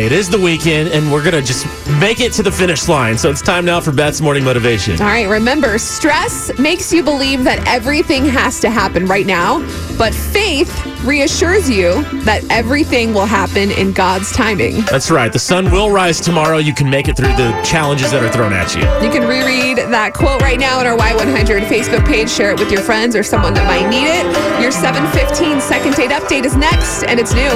It is the weekend, and we're going to just make it to the finish line. So it's time now for Beth's morning motivation. All right, remember, stress makes you believe that everything has to happen right now, but faith reassures you that everything will happen in God's timing. That's right. The sun will rise tomorrow. You can make it through the challenges that are thrown at you. You can reread that quote right now on our Y100 Facebook page. Share it with your friends or someone that might need it. Your 715 second date update is next, and it's new.